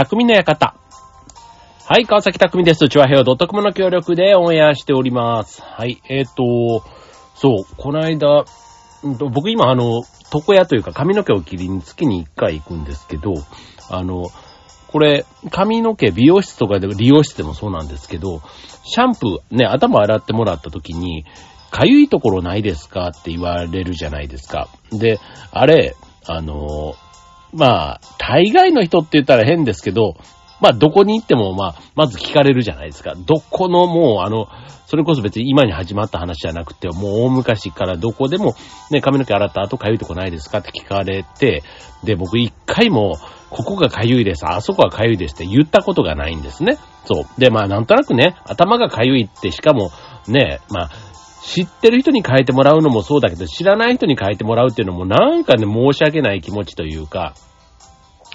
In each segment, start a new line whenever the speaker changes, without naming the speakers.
匠の館。はい、川崎匠です。チュアヘオドットコムの協力でオンエアしております。はい、えっ、と、そう、この間、うんと僕今あの、床屋というか髪の毛を切りに月に1回行くんですけど、あの、これ、髪の毛、美容室とかでも、利用室でもそうなんですけど、シャンプー、ね、頭洗ってもらった時に、かゆいところないですかって言われるじゃないですか。で、あれ、あの、まあ、大概の人って言ったら変ですけど、まあ、どこに行っても、まあ、まず聞かれるじゃないですか。どこのもう、あの、それこそ別に今に始まった話じゃなくて、もう大昔からどこでも、ね、髪の毛洗った後痒いとこないですかって聞かれて、で、僕一回も、ここが痒いです、あそこが痒いですって言ったことがないんですね。そう。で、まあ、なんとなくね、頭が痒いって、しかも、ね、まあ、知ってる人に変えてもらうのもそうだけど、知らない人に変えてもらうっていうのもなんかね、申し訳ない気持ちというか、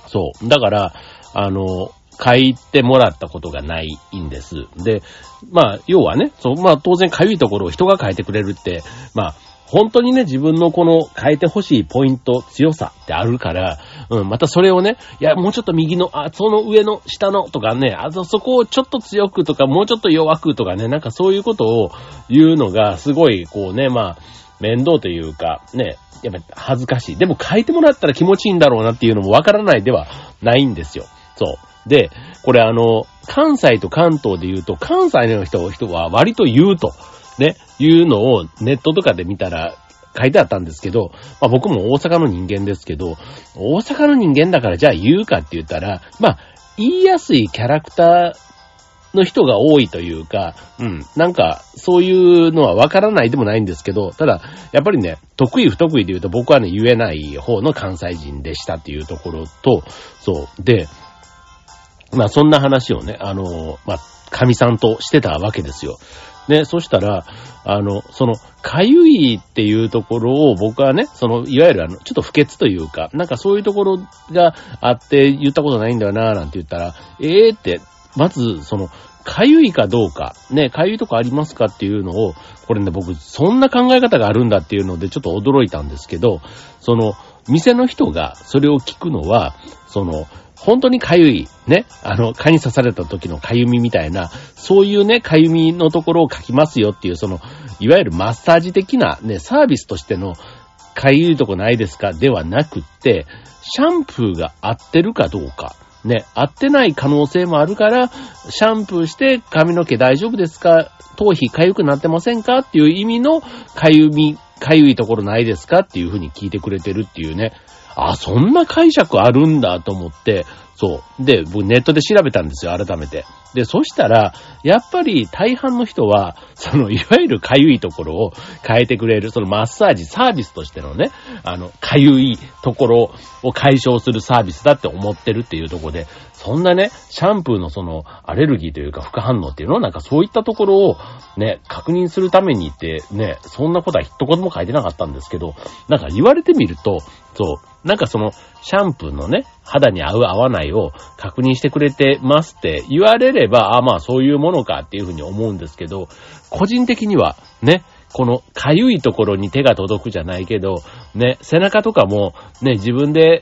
そう。だから、あの、書いてもらったことがないんです。で、まあ、要はね、そう、まあ当然かゆいところを人が変えてくれるって、まあ、本当にね、自分のこの変えてほしいポイント、強さってあるから、うん、またそれをね、いや、もうちょっと右の、あ、その上の下のとかね、あとそこをちょっと強くとか、もうちょっと弱くとかね、なんかそういうことを言うのが、すごい、こうね、まあ、面倒というか、ね、やっぱ恥ずかしい。でも書いてもらったら気持ちいいんだろうなっていうのもわからないではないんですよ。そう。で、これあの、関西と関東で言うと、関西の人は割と言うと、ね、いうのをネットとかで見たら書いてあったんですけど、まあ僕も大阪の人間ですけど、大阪の人間だからじゃあ言うかって言ったら、まあ、言いやすいキャラクターの人が多いというか、うん、なんか、そういうのはわからないでもないんですけど、ただ、やっぱりね、得意不得意で言うと僕はね、言えない方の関西人でしたっていうところと、そう、で、まあそんな話をね、あの、まあ、神さんとしてたわけですよ。ね、そしたら、あの、その、かゆいっていうところを僕はね、その、いわゆるあの、ちょっと不潔というか、なんかそういうところがあって言ったことないんだよなぁなんて言ったら、ええー、って、まず、その、かゆいかどうか、ね、かゆいとこありますかっていうのを、これね、僕、そんな考え方があるんだっていうので、ちょっと驚いたんですけど、その、店の人がそれを聞くのは、その、本当にかゆい、ね、あの、蚊に刺された時のかゆみみたいな、そういうね、かゆみのところを書きますよっていう、その、いわゆるマッサージ的なね、サービスとしての、かゆいとこないですか？ではなくって、シャンプーが合ってるかどうか、ね、合ってない可能性もあるから、シャンプーして髪の毛大丈夫ですか？頭皮かゆくなってませんか？っていう意味のかゆみ、かゆいところないですか？っていうふうに聞いてくれてるっていうね。あ、そんな解釈あるんだと思って、そう。で、僕ネットで調べたんですよ、改めて。で、そしたら、やっぱり大半の人は、その、いわゆるかゆいところを変えてくれる、そのマッサージサービスとしてのね、あの、かゆいところを解消するサービスだって思ってるっていうところで、そんなね、シャンプーのその、アレルギーというか副反応っていうのはなんかそういったところをね、確認するためにってね、そんなことは一言も書いてなかったんですけど、なんか言われてみると、そう、なんかその、シャンプーのね、肌に合う合わないを確認してくれてますって言われれば、あまあそういうものかっていうふうに思うんですけど、個人的にはね、このかゆいところに手が届くじゃないけど、ね、背中とかもね、自分で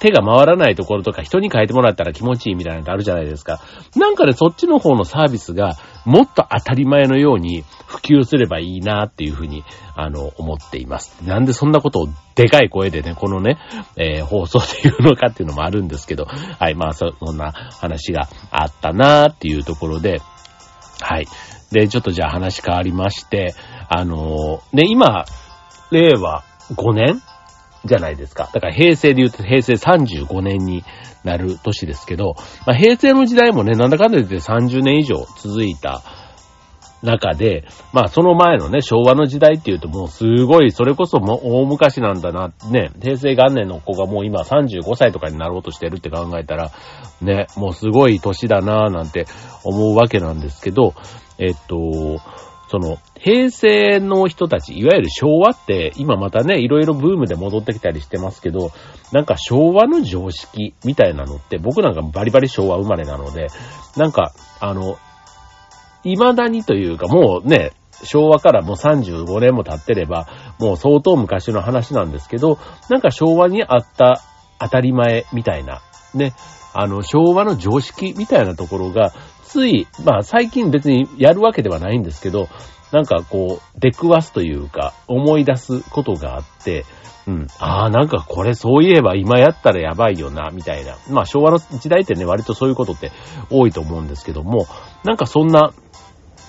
手が回らないところとか人に変えてもらったら気持ちいいみたいなのってあるじゃないですか。なんかね、そっちの方のサービスがもっと当たり前のように普及すればいいなっていうふうに、あの、思っています。なんでそんなことをでかい声でね、このね、えー、放送で言うのかっていうのもあるんですけど、はい、まあそ、そんな話があったなーっていうところで、はい。で、ちょっとじゃあ話変わりまして、あのーね、今、令和5年じゃないですか。だから平成で言うと平成35年になる年ですけど、まあ、平成の時代もね、なんだかんだ言って30年以上続いた中で、まあその前のね、昭和の時代っていうともうすごい、それこそもう大昔なんだな、ね、平成元年の子がもう今35歳とかになろうとしてるって考えたら、ね、もうすごい年だなぁなんて思うわけなんですけど、えっと、その、平成の人たち、いわゆる昭和って、今またね、いろいろブームで戻ってきたりしてますけど、なんか昭和の常識みたいなのって、僕なんかバリバリ昭和生まれなので、なんか、あの、未だにというか、もうね、昭和からもう35年も経ってれば、もう相当昔の話なんですけど、なんか昭和にあった当たり前みたいな、ね、あの、昭和の常識みたいなところが、つい、まあ最近別にやるわけではないんですけど、なんかこう、出くわすというか、思い出すことがあって、うん。ああ、なんかこれそういえば今やったらやばいよな、みたいな。まあ昭和の時代ってね、割とそういうことって多いと思うんですけども、なんかそんな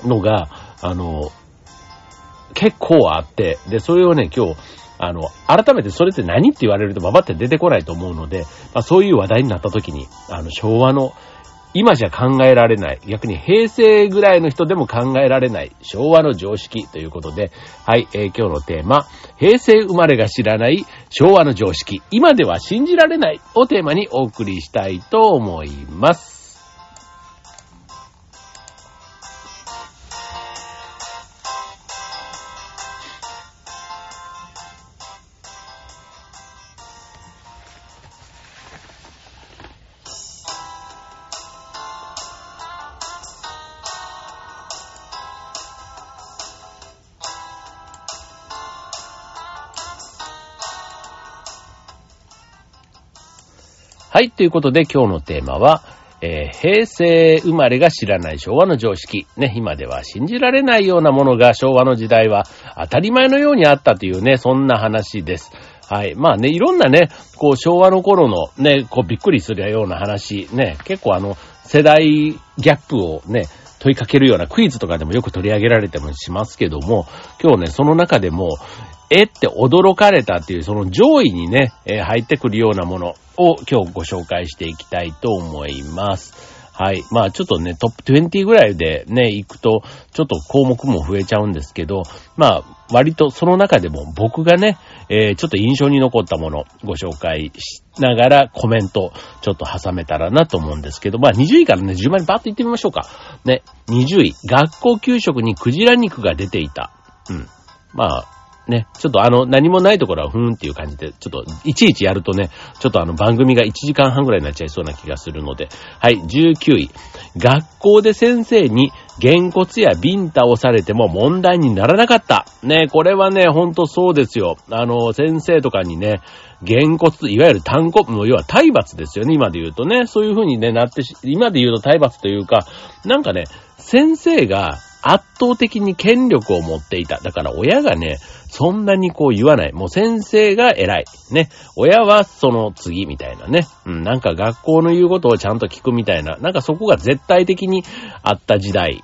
のが、あの、結構あって、で、それをね、今日、あの、改めてそれって何って言われるとババって出てこないと思うので、まあそういう話題になった時に、あの、昭和の今じゃ考えられない、逆に平成ぐらいの人でも考えられない。昭和の常識ということで、はい、えー、今日のテーマ、平成生まれが知らない。昭和の常識、今では信じられない。をテーマにお送りしたいと思います。はい、ということで今日のテーマは、えー、平成生まれが知らない昭和の常識。ね、今では信じられないようなものが昭和の時代は当たり前のようにあったというね、そんな話です。はい。まあね、いろんなね、こう昭和の頃のね、こうびっくりするような話、ね、結構あの、世代ギャップをね、問いかけるようなクイズとかでもよく取り上げられてもしますけども、今日ね、その中でも、えって驚かれたっていう、その上位にね、えー、入ってくるようなものを今日ご紹介していきたいと思います。はい。まあちょっとね、トップ20ぐらいでね、行くと、ちょっと項目も増えちゃうんですけど、まあ割とその中でも僕がね、えー、ちょっと印象に残ったものご紹介しながらコメントちょっと挟めたらなと思うんですけど、まあ20位からね、10万にバーッと行ってみましょうか。ね、20位、学校給食にクジラ肉が出ていた。うん。まあ、ね、ちょっとあの、何もないところはふーんっていう感じで、ちょっと、いちいちやるとね、ちょっとあの、番組が1時間半ぐらいになっちゃいそうな気がするので、はい、19位。学校で先生に、げんこつやビンタをされても問題にならなかった。ね、これはね、ほんとそうですよ。あの、先生とかにね、げんこつ、いわゆる単語、も要は体罰ですよね、今で言うとね。そういう風にね、なってし、今で言うと体罰というか、なんかね、先生が圧倒的に権力を持っていた。だから親がね、そんなにこう言わない。もう先生が偉い。ね。親はその次みたいなね。うん、なんか学校の言うことをちゃんと聞くみたいな。なんかそこが絶対的にあった時代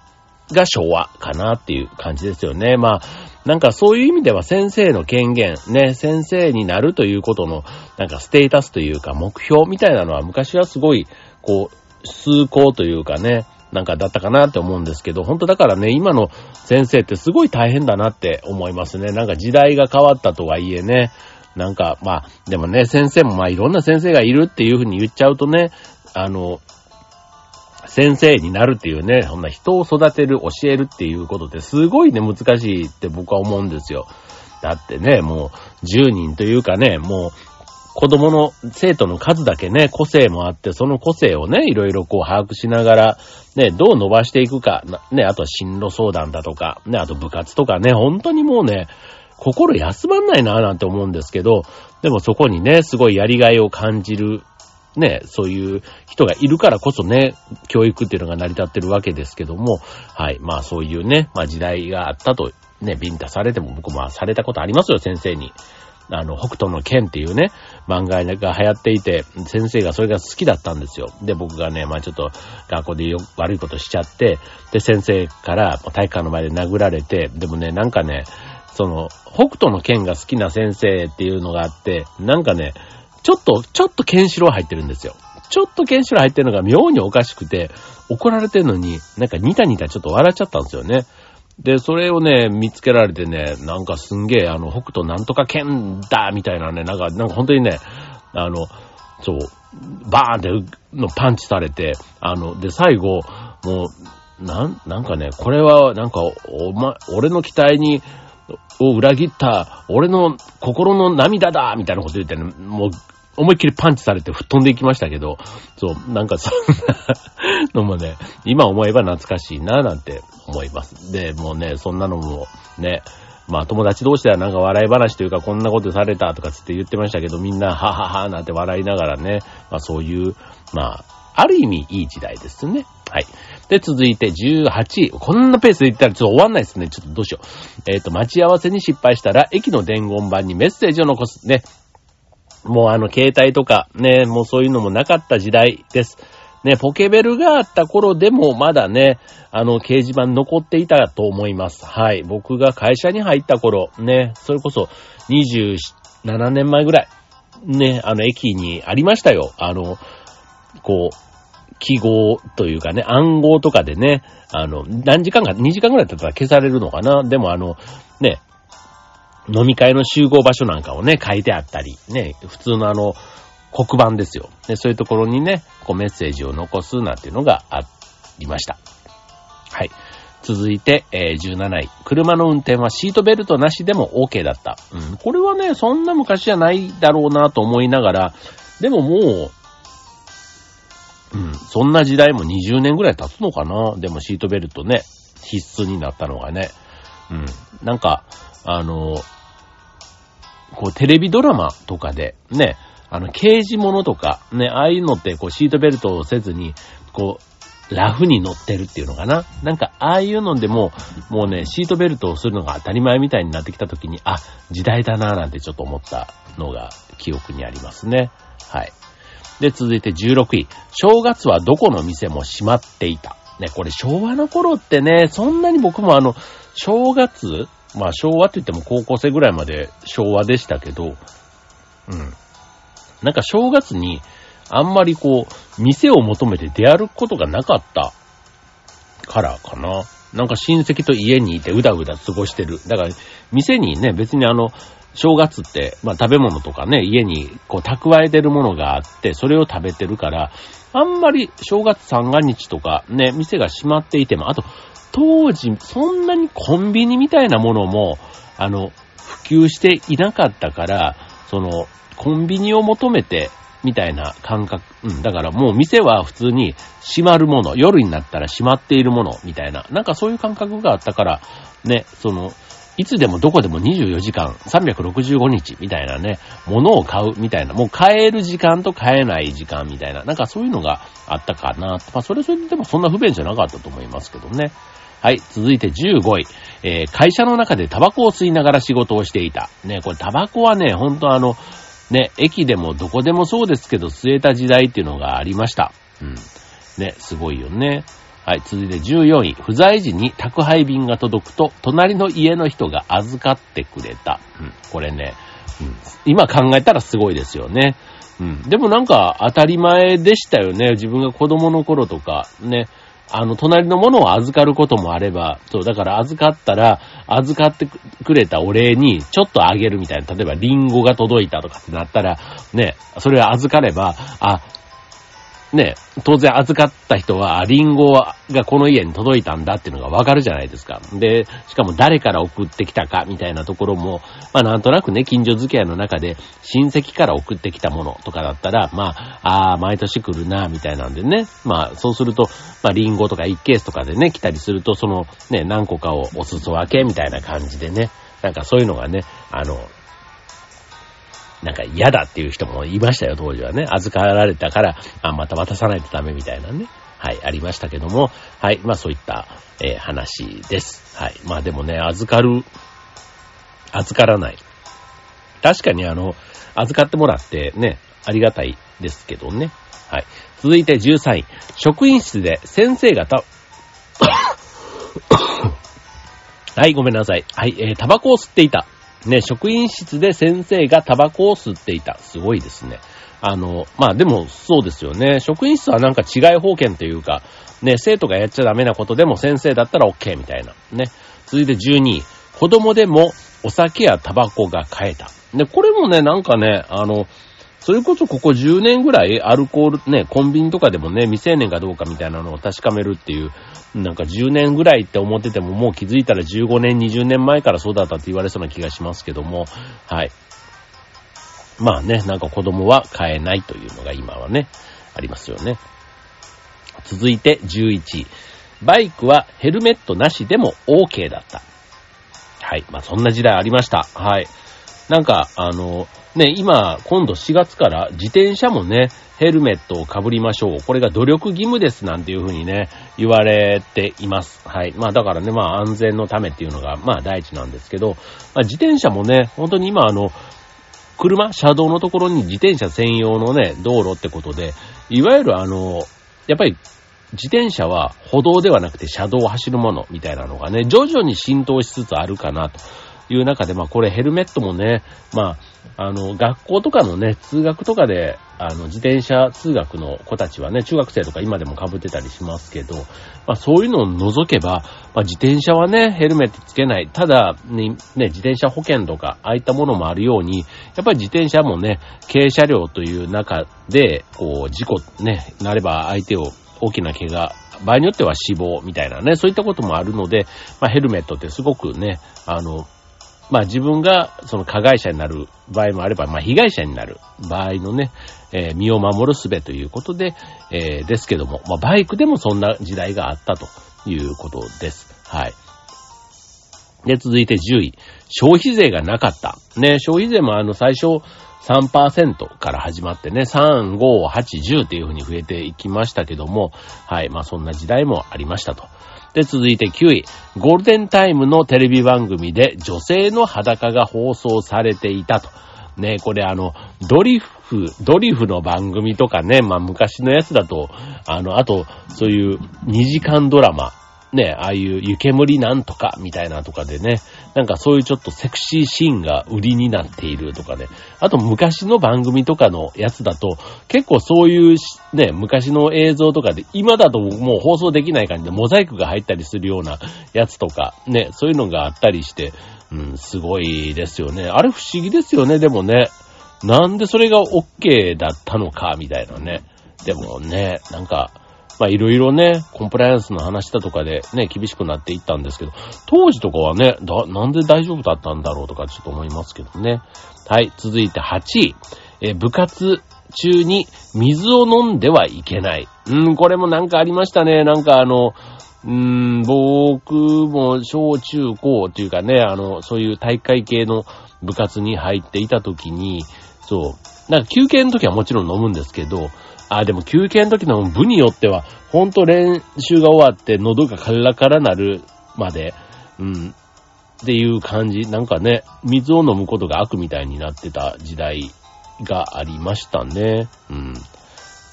が昭和かなっていう感じですよね。まあ、なんかそういう意味では先生の権限、ね、先生になるということの、なんかステータスというか目標みたいなのは昔はすごい、こう、崇高というかね、なんかだったかなって思うんですけど、本当だからね、今の先生ってすごい大変だなって思いますね。なんか時代が変わったとはいえね、なんか、まあ、でもね、先生もまあいろんな先生がいるっていうふうに言っちゃうとね、あの、先生になるっていうね、そんな人を育てる、教えるっていうことってすごいね、難しいって僕は思うんですよ。だってね、もう10人というかね、もう子供の生徒の数だけね、個性もあって、その個性をね、いろいろこう把握しながら、ね、どう伸ばしていくか、ね、あとは進路相談だとか、ね、あと部活とかね、本当にもうね、心休まんないなぁなんて思うんですけど、でもそこにね、すごいやりがいを感じる、ね、そういう人がいるからこそね、教育っていうのが成り立ってるわけですけども、はい、まあそういうね、まあ時代があったと、ね、ビンタされても僕もされたことありますよ、先生に。あの、北斗の剣っていうね、漫画が流行っていて、先生がそれが好きだったんですよ。で、僕がね、まあちょっと学校でよ悪いことしちゃって、で、先生から体育館の前で殴られて、でもね、なんかね、その、北斗の剣が好きな先生っていうのがあって、なんかね、ちょっと、ちょっとケンシロウ入ってるんですよ。ちょっとケンシロウ入ってるのが妙におかしくて、怒られてるのに、なんかニタニタちょっと笑っちゃったんですよね。で、それをね、見つけられてね、なんかすんげえ、あの、北斗なんとか剣だみたいなね、なんか、なんか本当にね、あの、そう、バーンってのパンチされて、あの、で、最後、もう、なん、なんかね、これは、なんか、おま、俺の期待に、を裏切った、俺の心の涙だみたいなこと言ってね、もう、思いっきりパンチされて吹っ飛んでいきましたけど、そう、なんかそんなのもね、今思えば懐かしいななんて思います。で、もうね、そんなのもね、まあ友達同士ではなんか笑い話というかこんなことされたとかつって言ってましたけど、みんなはははなんて笑いながらね、まあそういう、まあ、ある意味いい時代ですね。はい。で、続いて18位。こんなペースで言ったらちょっと終わんないですね。ちょっとどうしよう。えっ、ー、と、待ち合わせに失敗したら、駅の伝言板にメッセージを残す。ね。もうあの、携帯とか、ね、もうそういうのもなかった時代です。ね、ポケベルがあった頃でもまだね、あの、掲示板残っていたと思います。はい。僕が会社に入った頃、ね、それこそ27年前ぐらい、ね、あの、駅にありましたよ。あの、こう、記号というかね、暗号とかでね、あの、何時間か、2時間ぐらい経ったら消されるのかなでもあの、ね、飲み会の集合場所なんかをね、書いてあったり、ね、普通のあの、黒板ですよ。で、そういうところにね、こうメッセージを残すなんていうのがありました。はい。続いて、えー、17位。車の運転はシートベルトなしでも OK だった。うん。これはね、そんな昔じゃないだろうなと思いながら、でももう、うん、そんな時代も20年ぐらい経つのかなでもシートベルトね、必須になったのがね。うん。なんか、あの、こうテレビドラマとかでね、あの、刑事物とか、ね、ああいうのって、こう、シートベルトをせずに、こう、ラフに乗ってるっていうのかな？なんか、ああいうのでも、もうね、シートベルトをするのが当たり前みたいになってきた時に、あ、時代だなぁなんてちょっと思ったのが記憶にありますね。はい。で、続いて16位。正月はどこの店も閉まっていた。ね、これ昭和の頃ってね、そんなに僕もあの、正月まあ昭和って言っても高校生ぐらいまで昭和でしたけど、うん。なんか正月にあんまりこう、店を求めて出歩くことがなかったからかな。なんか親戚と家にいてうだうだ過ごしてる。だから店にね、別にあの、正月って、まあ食べ物とかね、家にこう蓄えてるものがあって、それを食べてるから、あんまり正月三が日とかね、店が閉まっていても、あと、当時、そんなにコンビニみたいなものも、あの、普及していなかったから、その、コンビニを求めて、みたいな感覚。うん。だからもう店は普通に閉まるもの、夜になったら閉まっているもの、みたいな。なんかそういう感覚があったから、ね、その、いつでもどこでも24時間、365日みたいなね、物を買うみたいな、もう買える時間と買えない時間みたいな、なんかそういうのがあったかな。まあそれそれでもそんな不便じゃなかったと思いますけどね。はい、続いて15位。えー、会社の中でタバコを吸いながら仕事をしていた。ね、これタバコはね、ほんとあの、ね、駅でもどこでもそうですけど、吸えた時代っていうのがありました。うん。ね、すごいよね。はい、続いて14位。不在時に宅配便が届くと、隣の家の人が預かってくれた。うん、これね、うん、今考えたらすごいですよね。うん。でもなんか当たり前でしたよね。自分が子供の頃とか、ね。あの、隣のものを預かることもあれば、そう、だから預かったら、預かってくれたお礼にちょっとあげるみたいな、例えばリンゴが届いたとかってなったら、ね、それを預かれば、あ、ね、当然預かった人は、リンゴがこの家に届いたんだっていうのがわかるじゃないですか。で、しかも誰から送ってきたかみたいなところも、まあなんとなくね、近所付き合いの中で親戚から送ってきたものとかだったら、まあ、ああ、毎年来るな、みたいなんでね。まあそうすると、まあリンゴとか1ケースとかでね、来たりすると、そのね、何個かをお裾分けみたいな感じでね、なんかそういうのがね、あの、なんか嫌だっていう人もいましたよ、当時はね。預かられたから、あ、また渡さないとダメみたいなね。はい、ありましたけども。はい、まあそういった、えー、話です。はい。まあでもね、預かる、預からない。確かにあの、預かってもらってね、ありがたいですけどね。はい。続いて13位。職員室で先生方、はい、ごめんなさい。はい、えー、タバコを吸っていた。ね、職員室で先生がタバコを吸っていた。すごいですね。あの、まあでもそうですよね。職員室はなんか違い保険というか、ね、生徒がやっちゃダメなことでも先生だったら OK みたいな。ね。続いて12位。子供でもお酒やタバコが買えた。で、これもね、なんかね、あの、それこそここ10年ぐらいアルコールね、コンビニとかでもね、未成年かどうかみたいなのを確かめるっていう、なんか10年ぐらいって思っててももう気づいたら15年、20年前からそうだったって言われそうな気がしますけども、はい。まあね、なんか子供は買えないというのが今はね、ありますよね。続いて11。バイクはヘルメットなしでも OK だった。はい。まあ、そんな時代ありました。はい。なんか、あの、ね、今、今度4月から自転車もね、ヘルメットを被りましょう。これが努力義務ですなんていう風にね、言われています。はい。まあだからね、まあ安全のためっていうのが、まあ第一なんですけど、まあ自転車もね、本当に今あの、車、車道のところに自転車専用のね、道路ってことで、いわゆるあの、やっぱり自転車は歩道ではなくて車道を走るものみたいなのがね、徐々に浸透しつつあるかなと。いう中で、まあこれヘルメットもね、まあ、あの、学校とかのね、通学とかで、あの、自転車通学の子たちはね、中学生とか今でも被ってたりしますけど、まあそういうのを除けば、まあ自転車はね、ヘルメットつけない。ただ、ね、自転車保険とか、ああいったものもあるように、やっぱり自転車もね、軽車両という中で、こう、事故ね、なれば相手を大きな怪我、場合によっては死亡みたいなね、そういったこともあるので、まあヘルメットってすごくね、あの、まあ自分がその加害者になる場合もあれば、まあ被害者になる場合のね、えー、身を守る術ということで、えー、ですけども、まあバイクでもそんな時代があったということです。はい。で、続いて10位。消費税がなかった。ね、消費税もあの最初3%から始まってね、3、5、8、10っていう風に増えていきましたけども、はい、まあそんな時代もありましたと。で、続いて9位。ゴールデンタイムのテレビ番組で女性の裸が放送されていたと。ね、これあの、ドリフ、ドリフの番組とかね、まあ昔のやつだと、あの、あと、そういう2時間ドラマね、ああいう湯煙なんとかみたいなとかでね、なんかそういうちょっとセクシーシーンが売りになっているとかね。あと昔の番組とかのやつだと、結構そういうね、昔の映像とかで、今だともう放送できない感じでモザイクが入ったりするようなやつとか、ね、そういうのがあったりして、うん、すごいですよね。あれ不思議ですよね、でもね。なんでそれが OK だったのか、みたいなね。でもね、なんか、まあいろいろね、コンプライアンスの話だとかでね、厳しくなっていったんですけど、当時とかはね、だ、なんで大丈夫だったんだろうとかちょっと思いますけどね。はい、続いて8位。え部活中に水を飲んではいけない。うん、これもなんかありましたね。なんかあの、うーん、僕も小中高っていうかね、あの、そういう大会系の部活に入っていた時に、そう、なんか休憩の時はもちろん飲むんですけど、あ、でも休憩の時の部によっては、ほんと練習が終わって喉がカラカラなるまで、うん、っていう感じ。なんかね、水を飲むことが悪みたいになってた時代がありましたね。うん。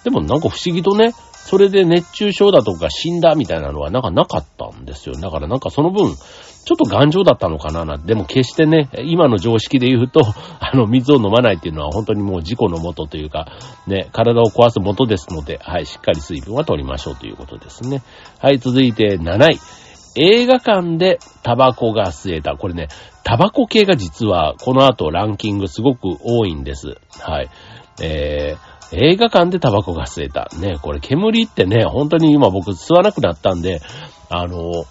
でもなんか不思議とね、それで熱中症だとか死んだみたいなのはなんかなかったんですよ。だからなんかその分、ちょっと頑丈だったのかなな。でも決してね、今の常識で言うと、あの、水を飲まないっていうのは本当にもう事故のもとというか、ね、体を壊すもとですので、はい、しっかり水分は取りましょうということですね。はい、続いて7位。映画館でタバコが吸えた。これね、タバコ系が実はこの後ランキングすごく多いんです。はい。えー、映画館でタバコが吸えた。ね、これ煙ってね、本当に今僕吸わなくなったんで、あの、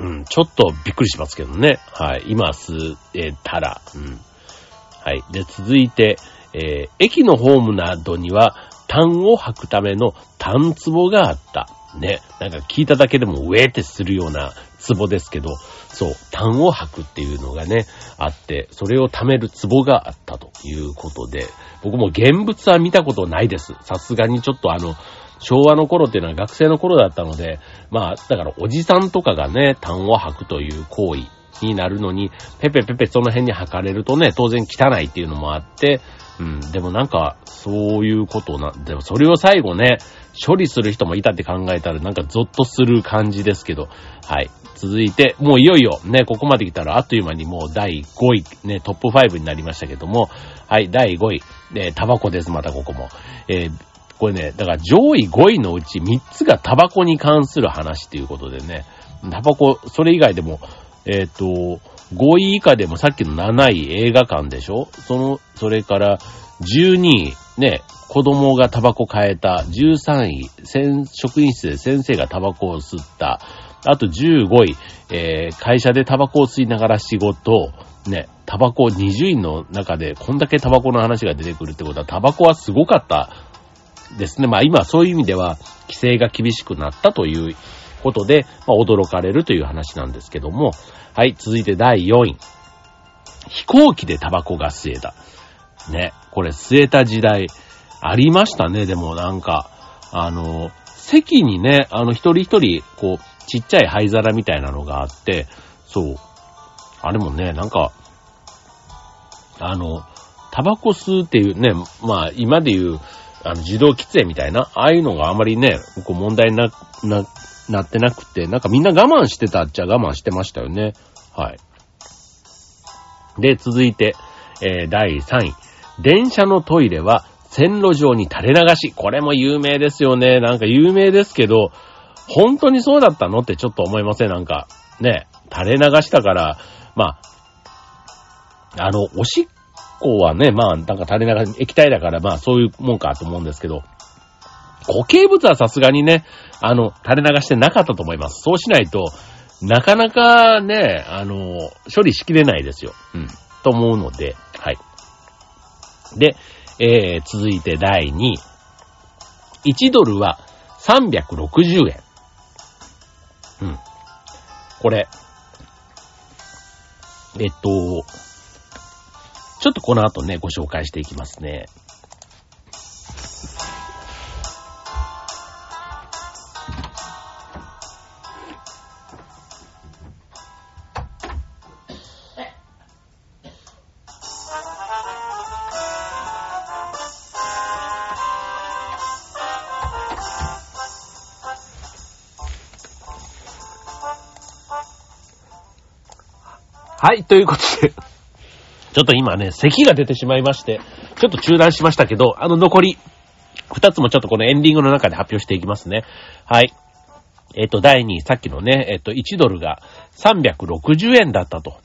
うん、ちょっとびっくりしますけどね。はい。今吸えたら。うん。はい。で、続いて、えー、駅のホームなどには、痰を吐くための痰壺があった。ね。なんか聞いただけでもウェーってするような壺ですけど、そう、痰を吐くっていうのがね、あって、それを貯める壺があったということで、僕も現物は見たことないです。さすがにちょっとあの、昭和の頃っていうのは学生の頃だったので、まあ、だからおじさんとかがね、痰を吐くという行為になるのに、ペペペペその辺に吐かれるとね、当然汚いっていうのもあって、うん、でもなんか、そういうことな、でもそれを最後ね、処理する人もいたって考えたらなんかゾッとする感じですけど、はい。続いて、もういよいよね、ここまで来たらあっという間にもう第5位、ね、トップ5になりましたけども、はい、第5位、えタバコです、またここも。えー、これね、だから上位5位のうち3つがタバコに関する話っていうことでね、タバコ、それ以外でも、えっ、ー、と、5位以下でもさっきの7位映画館でしょ？その、それから12位、ね、子供がタバコ変えた、13位、職員室で先生がタバコを吸った、あと15位、えー、会社でタバコを吸いながら仕事、ね、タバコ20位の中でこんだけタバコの話が出てくるってことは、タバコはすごかったですね。まあ今そういう意味では規制が厳しくなったということで、まあ驚かれるという話なんですけども、はい、続いて第4位。飛行機でタバコが吸えた。ね、これ吸えた時代ありましたね、でもなんか、あの、席にね、あの一人一人、こう、ちっちゃい灰皿みたいなのがあって、そう。あれもね、なんか、あの、タバコ吸うっていうね、まあ今で言う、あの自動喫煙みたいな、ああいうのがあまりね、こう問題な、な、なってなくて、なんかみんな我慢してたっちゃ我慢してましたよね。はい。で、続いて、えー、第3位。電車のトイレは線路上に垂れ流し。これも有名ですよね。なんか有名ですけど、本当にそうだったのってちょっと思いません？なんか、ね、垂れ流したから、まあ、あの、おしっこはね、まあ、なんか垂れ流し、液体だから、まあ、そういうもんかと思うんですけど、固形物はさすがにね、あの、垂れ流してなかったと思います。そうしないと、なかなかね、あの、処理しきれないですよ。うん。と思うので、はい。で、えー、続いて第2位。1ドルは360円。うん。これ、えっと、ちょっとこの後ね、ご紹介していきますね。はい、ということでちょっと今ね、咳が出てしまいまして、ちょっと中断しましたけど、あの残り、二つもちょっとこのエンディングの中で発表していきますね。はい。えっ、と、第2位、さっきのね、えっ、と、1ドルが360円だったと。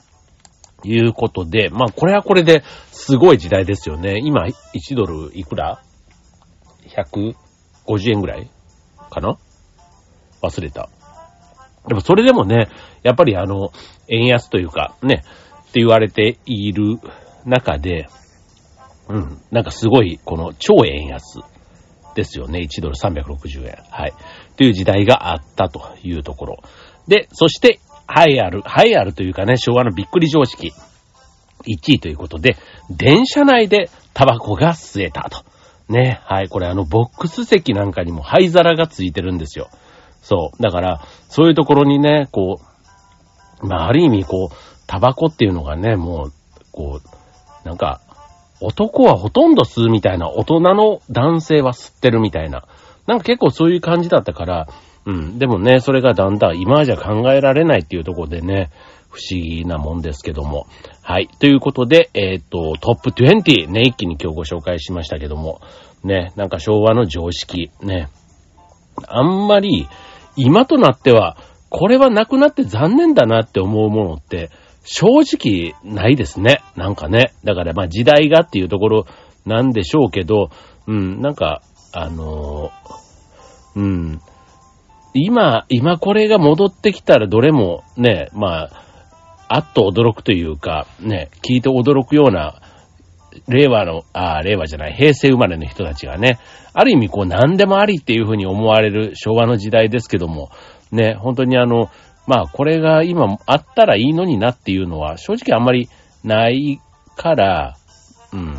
いうことで、まあ、これはこれですごい時代ですよね。今、1ドルいくら ?150 円ぐらいかな？忘れた。でもそれでもね、やっぱりあの、円安というか、ね、って言われている中で、うん、なんかすごい、この超円安ですよね。1ドル360円。はい。という時代があったというところ。で、そして、ハイアル、ハイアルというかね、昭和のびっくり常識。1位ということで、電車内でタバコが吸えたと。ね、はい、これあの、ボックス席なんかにも灰皿がついてるんですよ。そう。だから、そういうところにね、こう、まあ、ある意味、こう、タバコっていうのがね、もう、こう、なんか、男はほとんど吸うみたいな、大人の男性は吸ってるみたいな。なんか結構そういう感じだったから、うん。でもね、それがだんだん今じゃ考えられないっていうところでね、不思議なもんですけども。はい。ということで、えっ、ー、と、トップ20、ね、一気に今日ご紹介しましたけども、ね、なんか昭和の常識、ね。あんまり、今となっては、これはなくなって残念だなって思うものって、正直ないですね。なんかね。だからまあ時代がっていうところなんでしょうけど、うん、なんか、あのー、うん、今、今これが戻ってきたらどれもね、まあ、あっと驚くというか、ね、聞いて驚くような、令和の、あ令和じゃない、平成生まれの人たちがね、ある意味こう何でもありっていうふうに思われる昭和の時代ですけども、ね、本当にあの、まあこれが今あったらいいのになっていうのは正直あんまりないから、うん。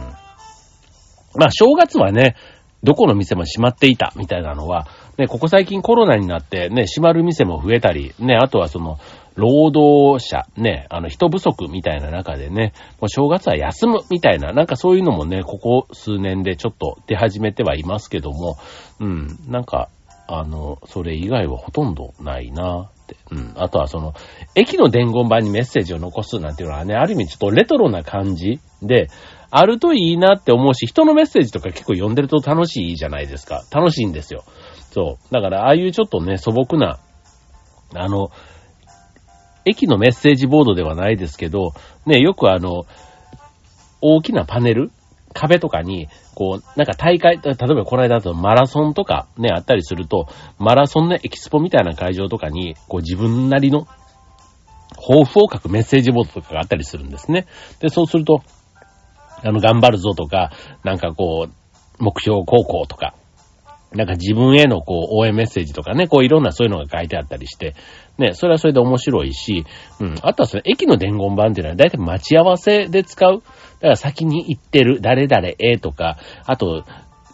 まあ正月はね、どこの店も閉まっていたみたいなのは、ね、ここ最近コロナになってね、閉まる店も増えたり、ね、あとはその、労働者、ね、あの人不足みたいな中でね、もう正月は休むみたいな、なんかそういうのもね、ここ数年でちょっと出始めてはいますけども、うん、なんか、あの、それ以外はほとんどないな。って。うん。あとはその、駅の伝言板にメッセージを残すなんていうのはね、ある意味ちょっとレトロな感じで、あるといいなって思うし、人のメッセージとか結構読んでると楽しいじゃないですか。楽しいんですよ。そう。だから、ああいうちょっとね、素朴な、あの、駅のメッセージボードではないですけど、ね、よくあの、大きなパネル壁とかに、こう、なんか大会、例えばこの間だとマラソンとかね、あったりすると、マラソンのエキスポみたいな会場とかに、こう自分なりの抱負を書くメッセージボードとかがあったりするんですね。で、そうすると、あの、頑張るぞとか、なんかこう、目標高校とか、なんか自分へのこう応援メッセージとかね、こういろんなそういうのが書いてあったりして、ね、それはそれで面白いし、うん、あとはその駅の伝言板っていうのは大体待ち合わせで使う。だから先に行ってる、誰々へとか、あと、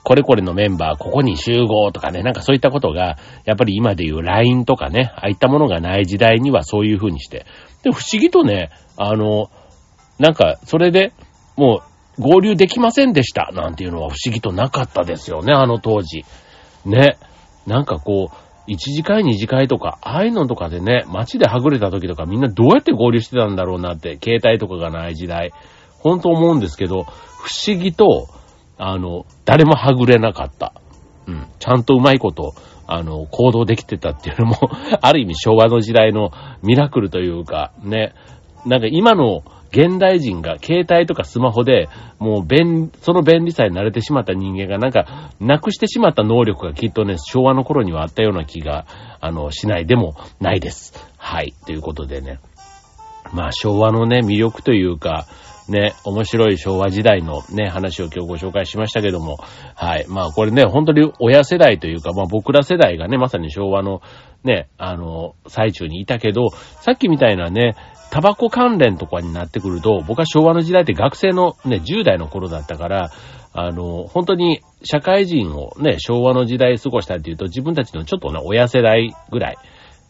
これこれのメンバー、ここに集合とかね、なんかそういったことが、やっぱり今で言う LINE とかね、ああいったものがない時代にはそういう風にして。で不思議とね、あの、なんか、それで、もう、合流できませんでした、なんていうのは不思議となかったですよね、あの当時。ね。なんかこう、一次会、二次会とか、ああいうのとかでね、街ではぐれた時とかみんなどうやって合流してたんだろうなって、携帯とかがない時代、本当思うんですけど、不思議と、あの、誰もはぐれなかった。うん。ちゃんとうまいこと、あの、行動できてたっていうのも ある意味昭和の時代のミラクルというか、ね。なんか今の現代人が携帯とかスマホで、もう便、その便利さに慣れてしまった人間がなんか、なくしてしまった能力がきっとね、昭和の頃にはあったような気が、あの、しないでもないです。はい。ということでね。まあ、昭和のね、魅力というか、ね、面白い昭和時代のね、話を今日ご紹介しましたけども、はい。まあこれね、本当に親世代というか、まあ僕ら世代がね、まさに昭和のね、あの、最中にいたけど、さっきみたいなね、タバコ関連とかになってくると、僕は昭和の時代って学生のね、10代の頃だったから、あの、本当に社会人をね、昭和の時代過ごしたっていうと、自分たちのちょっとね、親世代ぐらい、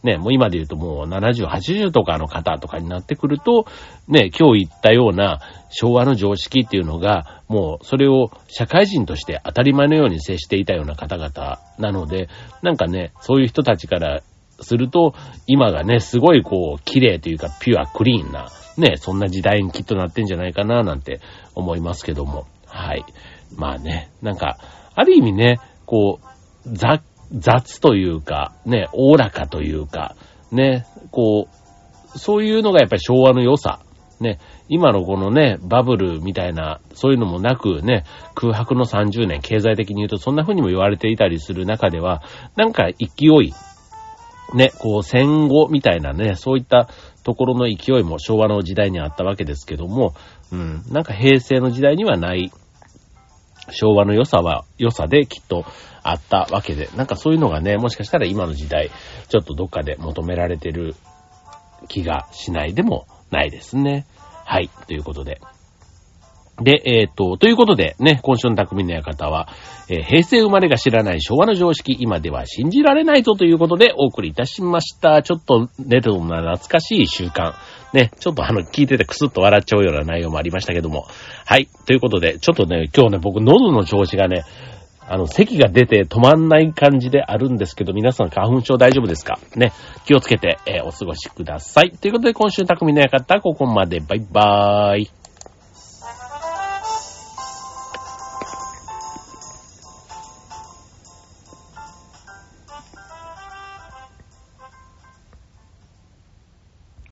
ね、もう今で言うともう70、80とかの方とかになってくると、ね、今日言ったような昭和の常識っていうのが、もうそれを社会人として当たり前のように接していたような方々なので、なんかね、そういう人たちからすると、今がね、すごいこう、綺麗というか、ピュア、クリーンな、ね、そんな時代にきっとなってんじゃないかな、なんて思いますけども。はい。まあね、なんか、ある意味ね、こう、ざ、雑というか、ね、おおらかというか、ね、こう、そういうのがやっぱり昭和の良さ。ね、今のこのね、バブルみたいな、そういうのもなくね、空白の30年、経済的に言うとそんな風にも言われていたりする中では、なんか勢い、ね、こう戦後みたいなね、そういったところの勢いも昭和の時代にあったわけですけども、うん、なんか平成の時代にはない、昭和の良さは、良さできっとあったわけで、なんかそういうのがね、もしかしたら今の時代、ちょっとどっかで求められてる気がしないでもないですね。はい、ということで。で、えっ、ー、と、ということでね、今週の匠の館は、えー、平成生まれが知らない昭和の常識、今では信じられないぞということでお送りいたしました。ちょっとネトロな懐かしい習慣。ね、ちょっとあの、聞いててクスッと笑っちゃうような内容もありましたけども。はい、ということで、ちょっとね、今日ね、僕喉の調子がね、あの、咳が出て止まんない感じであるんですけど、皆さん花粉症大丈夫ですか？ね。気をつけて、えー、お過ごしください。ということで、今週匠の館、ここまで。バイバーイ。